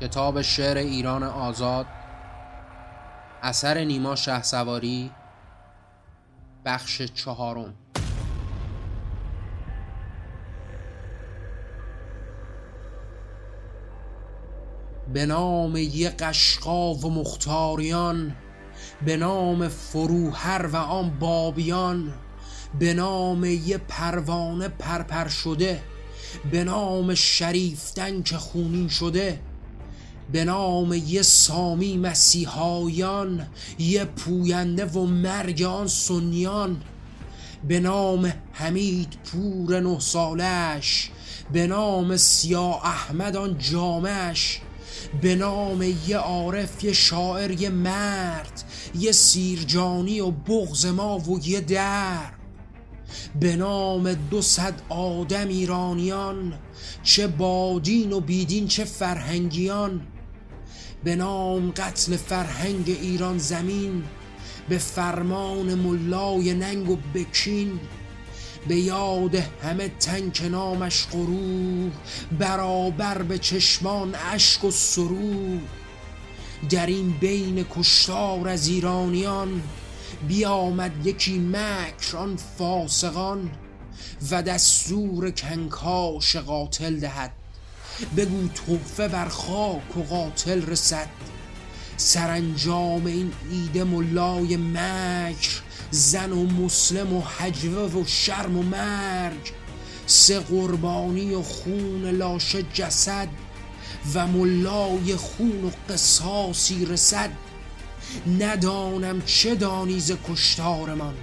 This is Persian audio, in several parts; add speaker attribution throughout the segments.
Speaker 1: کتاب شعر ایران آزاد اثر نیما شه سواری بخش چهارم. به نام یه قشقا و مختاریان به نام فروهر و آن بابیان به نام یه پروانه پرپر شده به نام شریفتن که خونین شده به نام یه سامی مسیحایان یه پوینده و مرگ آن سنیان. به نام حمید پور نه سالش به نام سیاه احمد آن جامش به نام یه عارف یه شاعر یه مرد یه سیرجانی و بغز ما و یه در. به نام دو صد آدم ایرانیان چه بادین و بیدین چه فرهنگیان. به نام قتل فرهنگ ایران زمین به فرمان ملای ننگ و بکین به یاد همه تن که نامش غرور برابر به چشمان اشک و سرور. در این بین کشتار از ایرانیان بیامد یکی مکر آن فاسقان و دستور کنکاش قاتل دهد. بگو توفه بر خاک و قاتل رسد. سرانجام این ایده ملای مکر زن و مسلم و حجوه و شرم و مرگ. سه قربانی و خون لاشه جسد و ملای خون و قصاصی رسد. ندانم چه دانی ز کشتارمان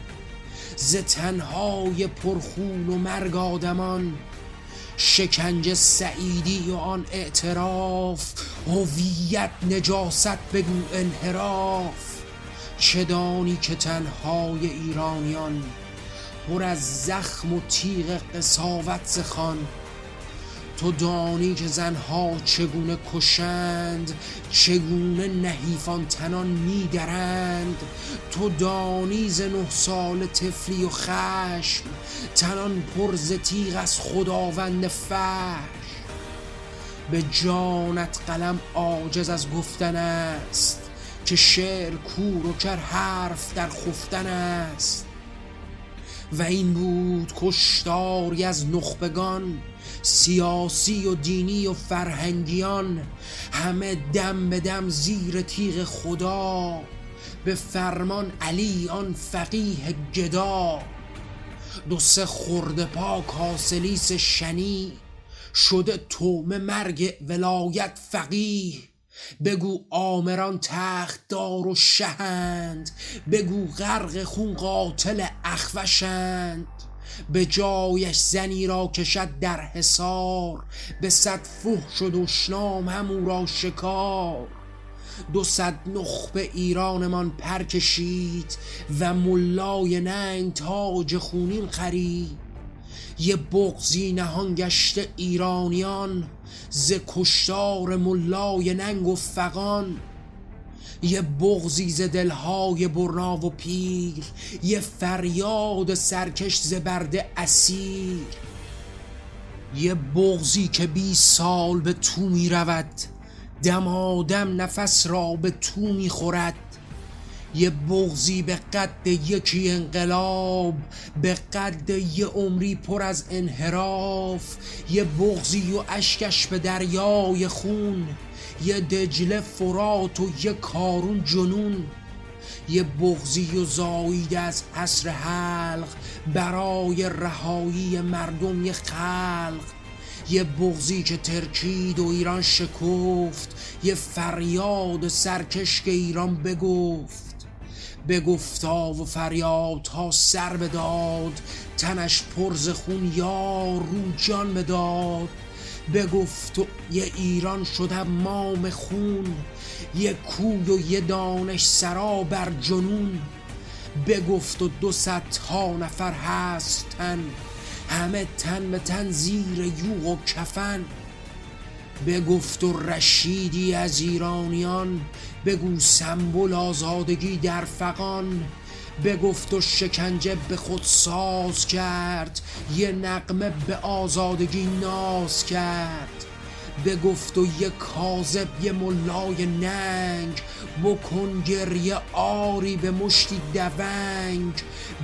Speaker 1: ز تنهای پرخون و مرگ آدمان. شکنجه سعیدی و آن اعتراف هویت نجاست بگو انحراف. چه دانی که تنهای ایرانیان پر از زخم و تیغ قصاوت زخان تو دانی که زنها چگونه کشند چگونه نحیفان تنان میدرند تو دانی ز نه سال تفلی و خشم تنان پر ز تیغ از خداوند فرش به جانت قلم عاجز از گفتن است که شعر کور و کر حرف در خفتن است. و این بود کشتاری از نخبگان سیاسی و دینی و فرهنگیان همه دم به دم زیر تیغ خدا به فرمان علی آن فقیه گدا دو سه خورده پا کاسلیس شنی شده تومه مرگ ولایت فقیه. بگو آمران تخت دار و شهند بگو غرق خون قاتل اخوشند. به جایش زنی را کشد در حصار به صد فحش و دشنام همو را شکار. دو صد نخبه ایرانمان پر کشید و ملای ننگ تاج خونین خرید. یه بغزی نهان گشته ایرانیان ز کشتار ملای ننگ و فقان یه بغزی ز دلهای برنا و پیر یه فریاد سرکش ز اسیر. یه بغزی که بی سال به تو می رود دمادم نفس را به تو می خورد. یه بغزی به قد یکی انقلاب به قد یه عمری پر از انحراف. یه بغزی و اشکش به دریای خون یه دجله فرات و یه کارون جنون. یه بغزی و زایید از حسر حلق برای رهایی مردم یه خلق. یه بغزی که ترکید و ایران شکفت. یه فریاد سرکش که ایران بگفت. بگفتا و فریاد تا سر بداد. تنش پرز خون یا رو جان بداد. بگفت و یه ایران شده مام خون یه کوی و یه دانش سرا بر جنون. بگفت و دو ها نفر هست تن همه تن به تن زیر یوغ و کفن. بگفت و رشیدی از ایرانیان بگو سمبل آزادگی در فقان بگفت و شکنجه به خود ساز کرد یه نقمه به آزادگی ناز کرد. بگفت و یه کاذب یه ملای ننگ بکن گریه آری به مشتی دونگ.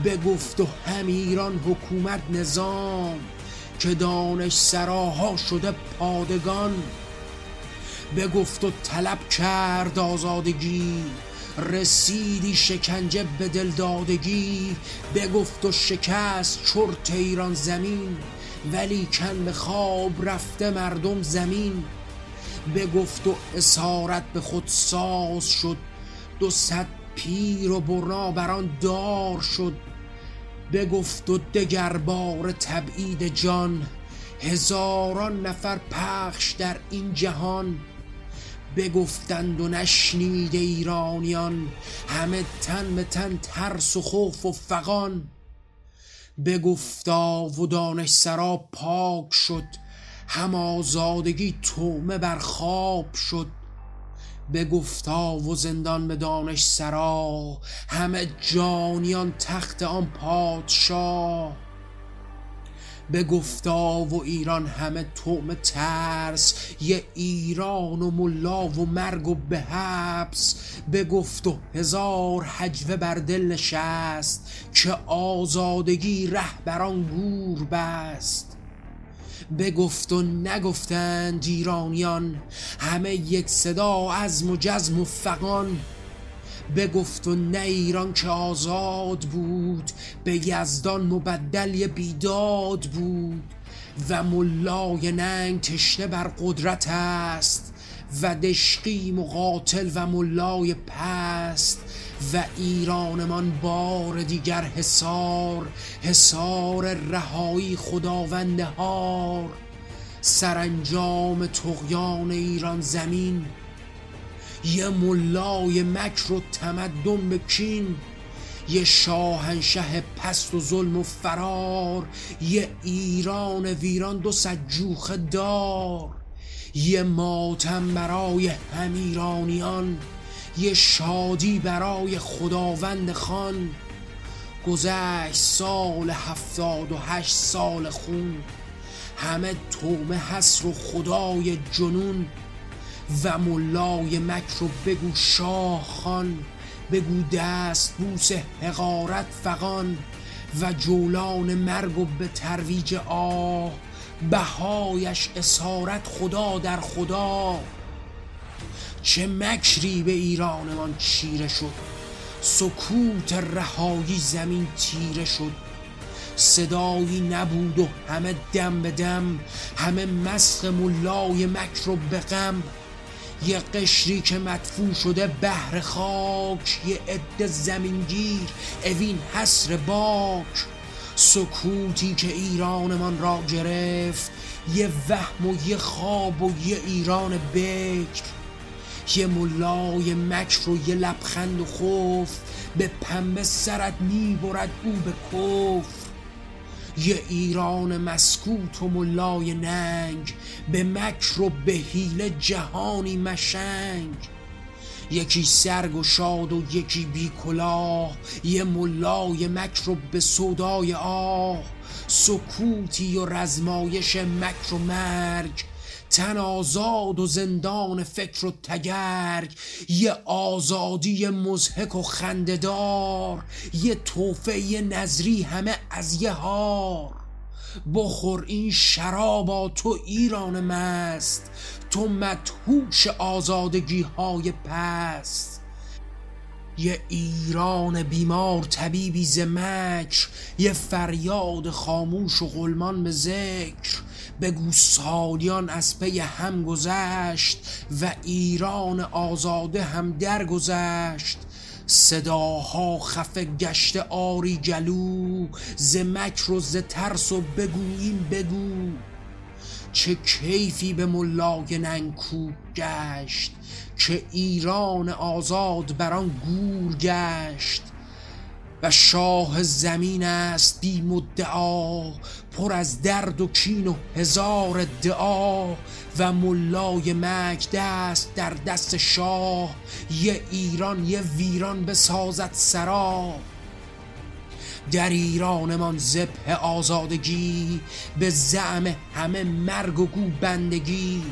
Speaker 1: بگفت و هم ایران حکومت نظام که دانش سراها شده پادگان. بگفت و طلب کرد آزادگی. رسیدی شکنجه به دلدادگی بگفت و شکست چرت ایران زمین ولی کن به خواب رفته مردم زمین. بگفت و اسارت به خود ساز شد دو صد پیر و برنا بران دار شد. بگفت و دگر بار تبعید جان هزاران نفر پخش در این جهان. بگفتند و نشنید ایرانیان همه تن به تن ترس و خوف و فقان بگفتا و دانش سرا پاک شد هم آزادگی تومه بر خواب شد. بگفتا و زندان به دانش سرا همه جانیان تخت آن پادشاه. بگفتا و ایران همه توم ترس یه ایران و ملا و مرگ و به حبس بگفت و هزار حجوه بر دل نشست که آزادگی ره بران گور بست. بگفت و نگفتند ایرانیان همه یک صدا از و و فقان بگفت و نه ایران که آزاد بود به یزدان مبدل بیداد بود. و ملای ننگ تشنه بر قدرت است و دشقی مقاتل و ملای پست و ایرانمان بار دیگر حسار حسار رهایی خداوند هار سرانجام تقیان ایران زمین یه ملای مکر و تمدن به کین یه شاهنشه پست و ظلم و فرار یه ایران ویران دو سجوخ دار یه ماتم برای هم ایرانیان یه شادی برای خداوند خان. گذشت سال هفتاد و هشت سال خون همه تومه حسر و خدای جنون. و ملای مکر رو بگو شاه خان بگو دست بوس حقارت فقان و جولان مرگ و به ترویج آه بهایش اسارت خدا در خدا. چه مکری به ایرانمان چیره شد سکوت رهایی زمین تیره شد. صدایی نبود و همه دم به دم همه مسخ ملای مکر و به غم یه قشری که مدفون شده بهر خاک یه عده زمینگیر اوین حسر باک. سکوتی که ایرانمان را گرفت یه وهم و یه خواب و یه ایران بکر. یه ملای مکر و یه لبخند و خوف به پنبه سرت می‌برد او به کفر. یه ایران مسکوت و ملای ننگ به مکر و به حیله جهانی مشنگ. یکی سرگ و شاد و یکی بی کلاه یه ملای مکر و به صدای آه. سکوتی و رزمایش مکر و مرگ تن آزاد و زندان فکر و تگرگ یه آزادی مزهک و خنددار یه توفه نظری همه از یه هار. بخور این شرابا تو ایران مست تو مدهوش آزادگی های پست. یه ایران بیمار طبیبی ز یه فریاد خاموش و غلمان به ذکر. بگو سالیان از پی هم گذشت و ایران آزاده هم درگذشت. صداها خفه گشته آری جلو ز مکر و ز ترس و بگو این بگو. چه کیفی به ملای ننکوب گشت که ایران آزاد بران گور گشت. و شاه زمین است بی مدعا پر از درد و کین و هزار ادعا و ملای مک دست در دست شاه یه ایران یه ویران بسازد سرا. در ایرانمان زبه آزادگی به زعم همه مرگ و گو بندگی.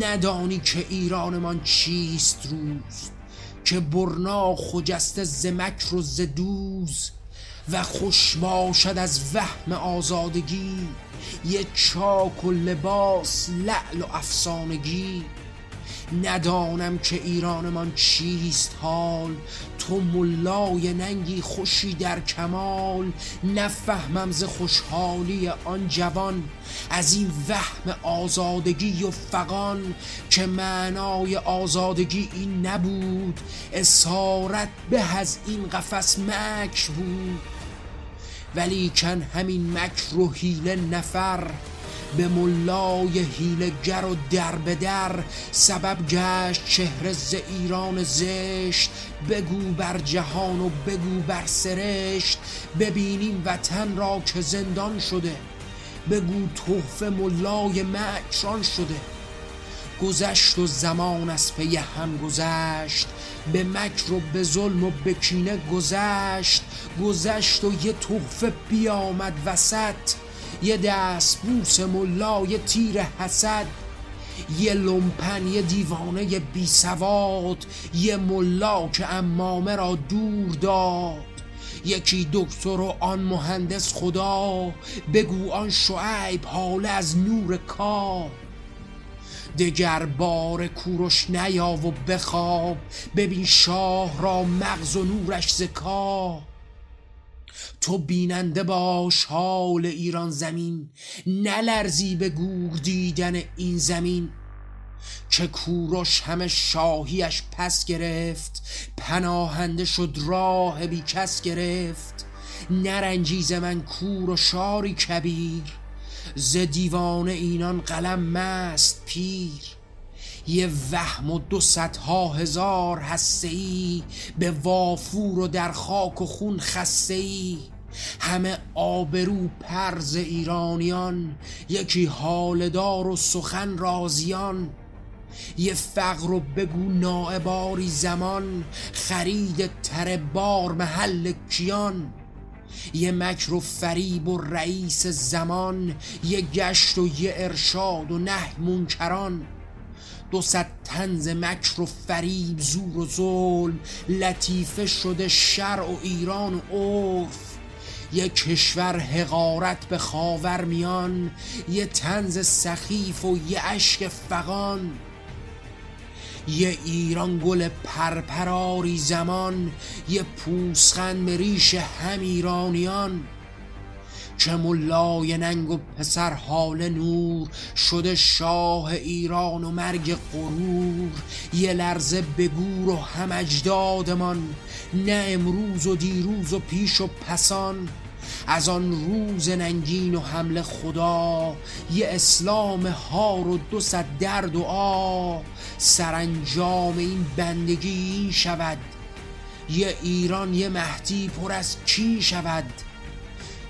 Speaker 1: ندانی که ایرانمان چیست روز. که برنا خجسته ز مکر و ز دوز و خوش باشد از وهم آزادگی یه چاک و لباس لعل و افسانگی. ندانم که ایرانمان چیست حال. تو ملای ننگی خوشی در کمال. نفهمم ز خوشحالی آن جوان. از این وهم آزادگی و فقان که معنای آزادگی این نبود. اسارت به از این قفس مکر بود. ولی کن همین مکر و حیله نفر. به ملای هیلگر و در به در سبب گشت چهره ز ایران زشت. بگو بر جهان و بگو بر سرشت. ببینیم وطن را که زندان شده. بگو تحفه ملای مکران شده. گذشت و زمان از پی هم گذشت. به مکر و به ظلم و به کینه گذشت. گذشت و یه تحفه بیامد وسط. یه دست بوس ملا یه تیر حسد یه لمپن یه دیوانه یه بی سواد یه ملا که امامه را دور داد. یکی دکتر و آن مهندس خدا بگو آن شعیب حاله از نور کار دگر بار کوروش نیا و بخواب ببین شاه را مغز و نورش زکا تو بیننده باش حال ایران زمین نلرزی به گور دیدن این زمین. که کوروش همه شاهیش پس گرفت پناهنده شد راه بی کس گرفت. نرنجیز من کور و شاری کبیر ز دیوان اینان قلم مست پیر. یه وهم و دو ها هزار هسته ای به وافور و در خاک و خون خسته ای همه آبرو پرز ایرانیان یکی حالدار و سخن رازیان. یه فقر و بگو نائباری زمان خرید تر بار محل کیان. یه مکر و فریب و رئیس زمان یه گشت و یه ارشاد و نه منکران. دو صد تنز مکر و فریب زور و ظلم لطیفه شده شرع و ایران و عرف. یه کشور حقارت به خاور میان یه تنز سخیف و یه اشک فقان یه ایران گل پرپراری زمان یه پوسخند مریش هم ایرانیان. که ملای ننگ و پسر حال نور شده شاه ایران و مرگ غرور. یه لرزه به گور و هم اجدادمان نه امروز و دیروز و پیش و پسان. از آن روز ننگین و حمله خدا یه اسلام هار و دو صد درد و آ. سرانجام این بندگی شود. یه ایران یه مهدی پر از کی شود.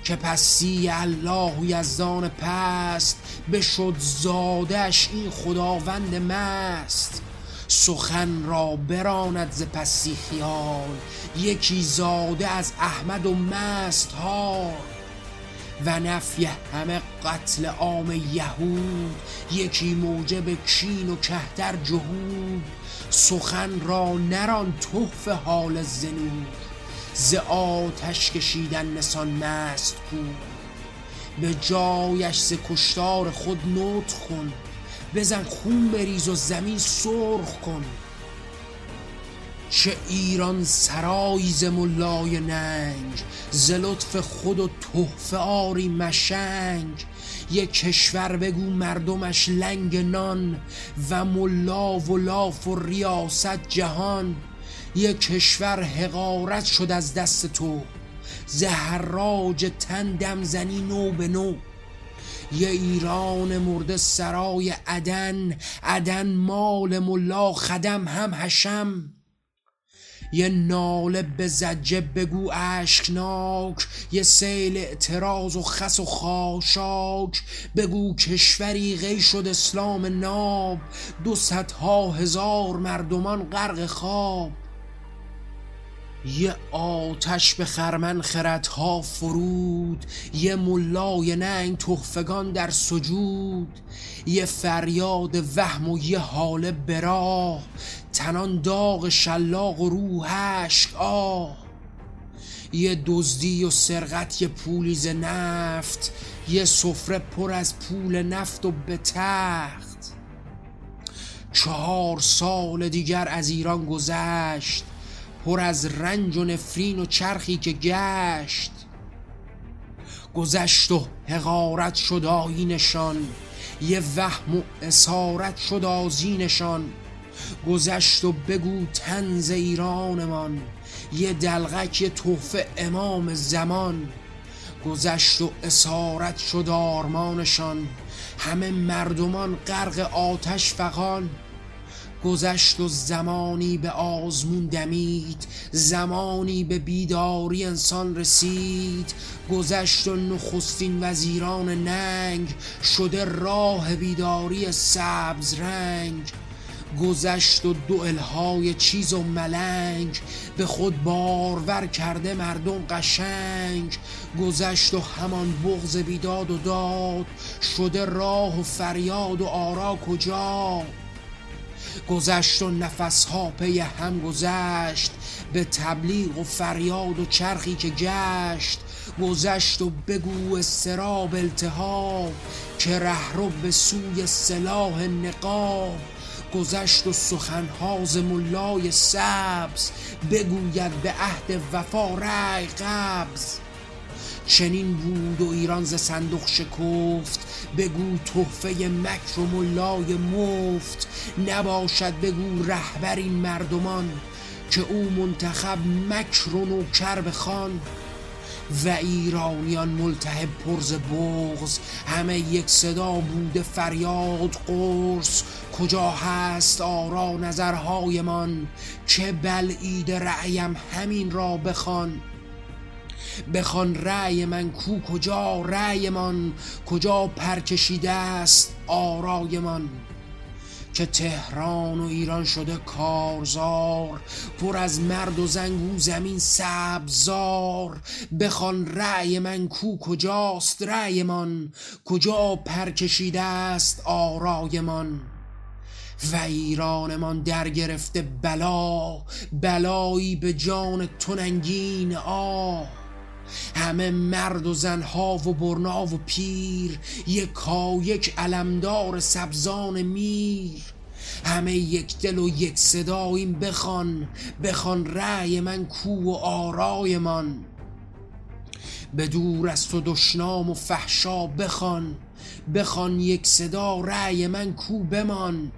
Speaker 1: که پسی الله و یزدان پست بشد زادش این خداوند مست. سخن را براند ز پسی خیال. یکی زاده از احمد و مست ها و نفی همه قتل عام یهود. یکی موجب کین و کهتر جهود. سخن را نران تحف حال زنود. ز آتش کشیدن نسان مست کو به جایش ز کشتار خود نوت کن. بزن خون بریز و زمین سرخ کن. چه ایران سرایی ز ملای ننگ ز لطف خود و تحفه آری مشنگ. یک کشور بگو مردمش لنگ نان و ملا و لاف و ریاست جهان. یک کشور حقارت شد از دست تو زهراج تن دم زنی نو به نو. یه ایران مرده سرای عدن عدن مال ملا خدم هم حشم. یه ناله به زجه بگو اشکناک یه سیل اعتراض و خس و خاشاک. بگو کشوری غی شد اسلام ناب دو ها هزار مردمان غرق خواب. یه آتش به خرمن خردها فرود یه ملای ننگ تحفگان در سجود یه فریاد وهم و یه حال براه تنان داغ شلاق و روحشک آه. یه دزدی و سرقت یه پولیز نفت یه سفره پر از پول نفت و به تخت. چهار سال دیگر از ایران گذشت پر از رنج و نفرین و چرخی که گشت. گذشت و حقارت شد آینشان یه وهم و اسارت شد آزینشان. گذشت و بگو تنز ایرانمان یه دلغک یه تحفه امام زمان. گذشت و اسارت شد آرمانشان همه مردمان غرق آتش فقان گذشت و زمانی به آزمون دمید زمانی به بیداری انسان رسید. گذشت و نخستین وزیران ننگ شده راه بیداری سبز رنگ. گذشت و دو الهای چیز و ملنگ به خود بارور کرده مردم قشنگ. گذشت و همان بغز بیداد و داد شده راه و فریاد و آرا کجا؟ گذشت و نفسها پی هم گذشت. به تبلیغ و فریاد و چرخی که گشت گذشت و بگو استراب التهاب که رهرو به سوی سلاح نقاب. گذشت و سخنها ز ملای سبز بگوید به عهد وفا رأی قبض. چنین بود و ایران ز صندوق شکفت. بگو تحفه مکر و ملای مفت. نباشد بگو رهبر این مردمان که او منتخب مکر و نوکر بخوان و ایرانیان ملتهب پرز بغز همه یک صدا بوده فریاد قرص. کجا هست آرا نظرهایمان؟ که بلعید رأیم همین را بخوان؟ بخوان رأی من کو کجا رأیمان؟ کجا پرکشیده است آرایمان؟ که تهران و ایران شده کارزار پر از مرد و زنگ و زمین سبزار. بخوان رأی من کو کجاست رأیمان؟ کجا پرکشیده است آرایمان؟ و ایرانمان در گرفته بلا بلایی به جان تننگین آه. همه مرد و زنها و برنا و پیر یکا یک علمدار سبزان میر. همه یک دل و یک صدا این بخوان بخوان رأی من کو و آرای من. به دور است و دشنام و فحشا بخوان بخوان یک صدا رأی من کو بمان.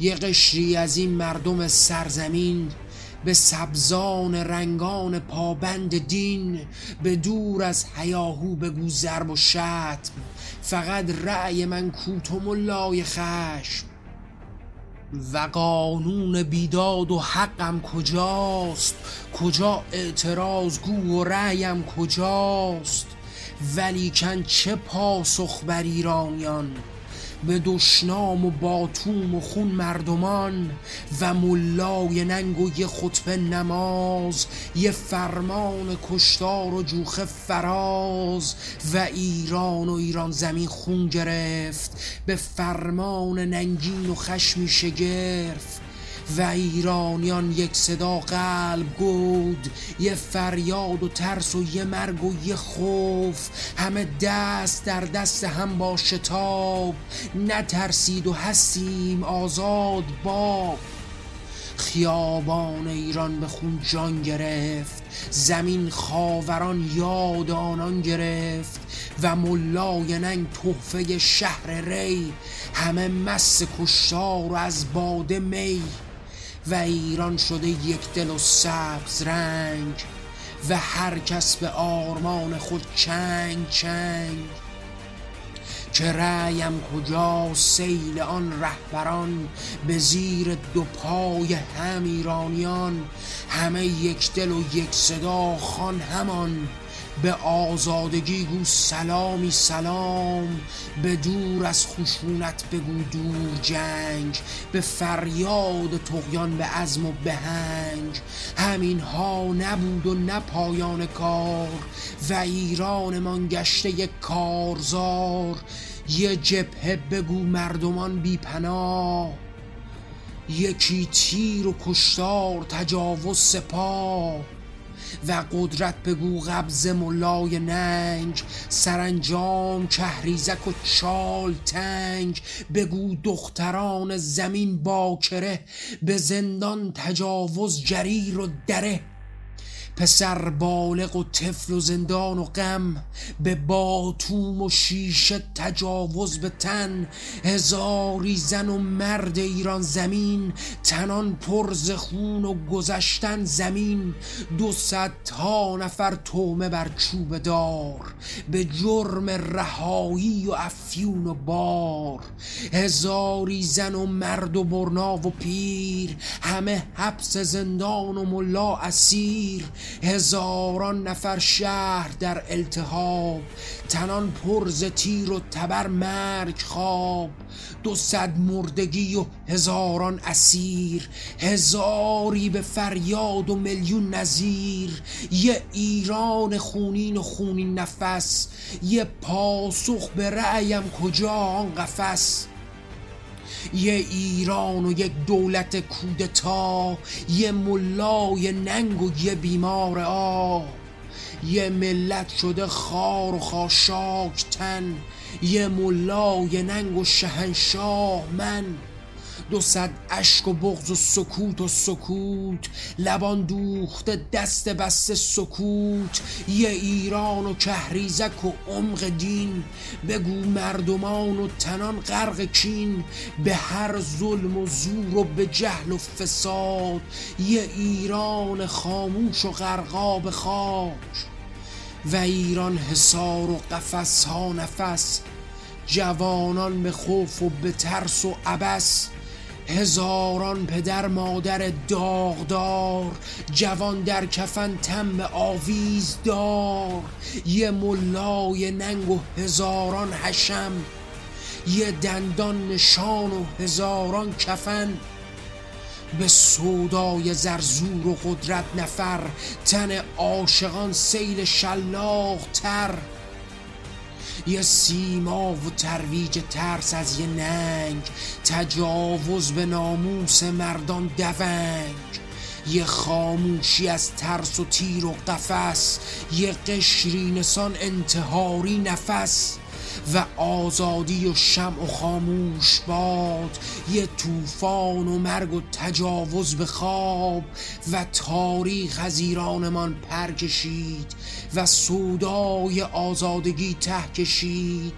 Speaker 1: یه قشری از این مردم سرزمین به سبزان رنگان پابند دین به دور از هیاهو بگو ضرب و شتم. فقط رأی من کوت و ملای خشم. و قانون بیداد و حقم کجاست؟ کجا اعتراض گو و رأیم کجاست؟ ولیکن چه پاسخ بر ایرانیان؟ به دشنام و باتوم و خون مردمان و ملای ننگ و یه خطبه نماز یه فرمان کشتار و جوخه فراز و ایران و ایران زمین خون گرفت به فرمان ننگین و خشمی شگرف. و ایرانیان یک صدا قلب گود یه فریاد و ترس و یه مرگ و یه خوف. همه دست در دست هم با شتاب نترسید و هستیم آزاد باب خیابان ایران به خون جان گرفت زمین خاوران یاد آنان گرفت و ملای ننگ تحفه شهر ری. همه مس کشتار و از باده می. و ایران شده یک دل و سبز رنگ و هر کس به آرمان خود چنگ چنگ که رأیم کجا سیل آن رهبران به زیر دو پای هم ایرانیان همه یک دل و یک صدا خان همان به آزادگی گو سلامی سلام به دور از خشونت بگو دور جنگ به فریاد تقیان به عزم و به هنگ. همین ها نبود و نه کار و ایرانمان گشته یک کارزار. یه جبهه بگو مردمان بی پناه یکی تیر و کشتار تجاوز سپاه. و قدرت بگو قبض ملای ننگ سرانجام کهریزک و چال تنگ. بگو دختران زمین باکره به زندان تجاوز جریر و دره. پسر بالغ و طفل و زندان و غم به باتوم و شیشه تجاوز به تن هزاری زن و مرد ایران زمین تنان پرز خون و گذشتن زمین دو ها نفر تومه بر چوب دار به جرم رهایی و افیون و بار هزاری زن و مرد و برنا و پیر همه حبس زندان و ملا اسیر هزاران نفر شهر در التهاب تنان پرز تیر و تبر مرگ خواب. دو صد مردگی و هزاران اسیر هزاری به فریاد و میلیون نظیر. یه ایران خونین و خونین نفس یه پاسخ به رأیم کجا آن قفس؟ یه ایران و یک دولت کودتا یه ملای ننگ و یه بیمار آ. یه ملت شده خار و خاشاک تن یه ملای ننگ و شهنشاه من. دو صد اشک و بغض و سکوت و سکوت. لبان دوخته دست بسته سکوت. یه ایران و کهریزک و عمق دین. بگو مردمان و تنان غرق کین. به هر ظلم و زور و به جهل و فساد. یه ایران خاموش و غرقاب خاک. و ایران حصار و قفس ها نفس. جوانان به خوف و به ترس و عبس. هزاران پدر مادر داغدار جوان در کفن تم آویز دار. یه ملای ننگ و هزاران حشم یه دندان نشان و هزاران کفن. به سودای زرزور و قدرت نفر تن عاشقان سیل شلاق تر یه سیما و ترویج ترس از یه ننگ تجاوز به ناموس مردان دونگ. یه خاموشی از ترس و تیر و قفس یه قشری نسان انتحاری نفس. و آزادی و شمع و خاموش باد. یه طوفان و مرگ و تجاوز به خواب و تاریخ از ایرانمان پر کشید و سودای آزادگی ته کشید.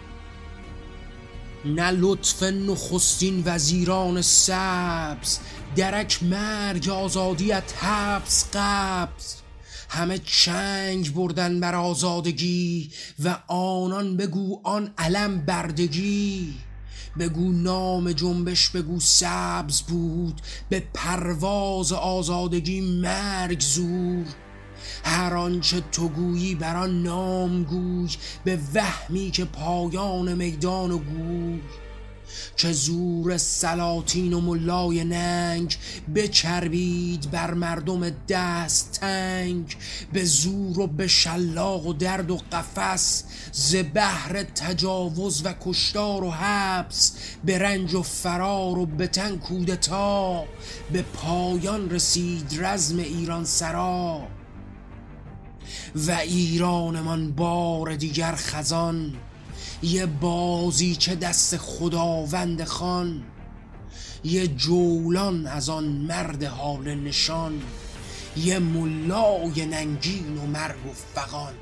Speaker 1: نه لطف نخستین وزیران سبز درک مرگ آزادیت حبس قبض. همه چنگ بردن بر آزادگی و آنان بگو آن علم بردگی. بگو نام جنبش بگو سبز بود به پرواز آزادگی مرگ زور. هر آنچه تو گویی بر آن نام گوی به وهمی که پایان میدان و گوی. که زور سلاطین و ملای ننگ بچربید بر مردم دست تنگ به زور و به شلاق و درد و قفس ز بهر تجاوز و کشتار و حبس به رنج و فرار و به تن کودتا به پایان رسید رزم ایران سرا. و ایرانمان بار دیگر خزان یه بازی چه دست خداوند خان یه جولان از آن مرد حال نشان یه ملای ننگین و مرگ و فقان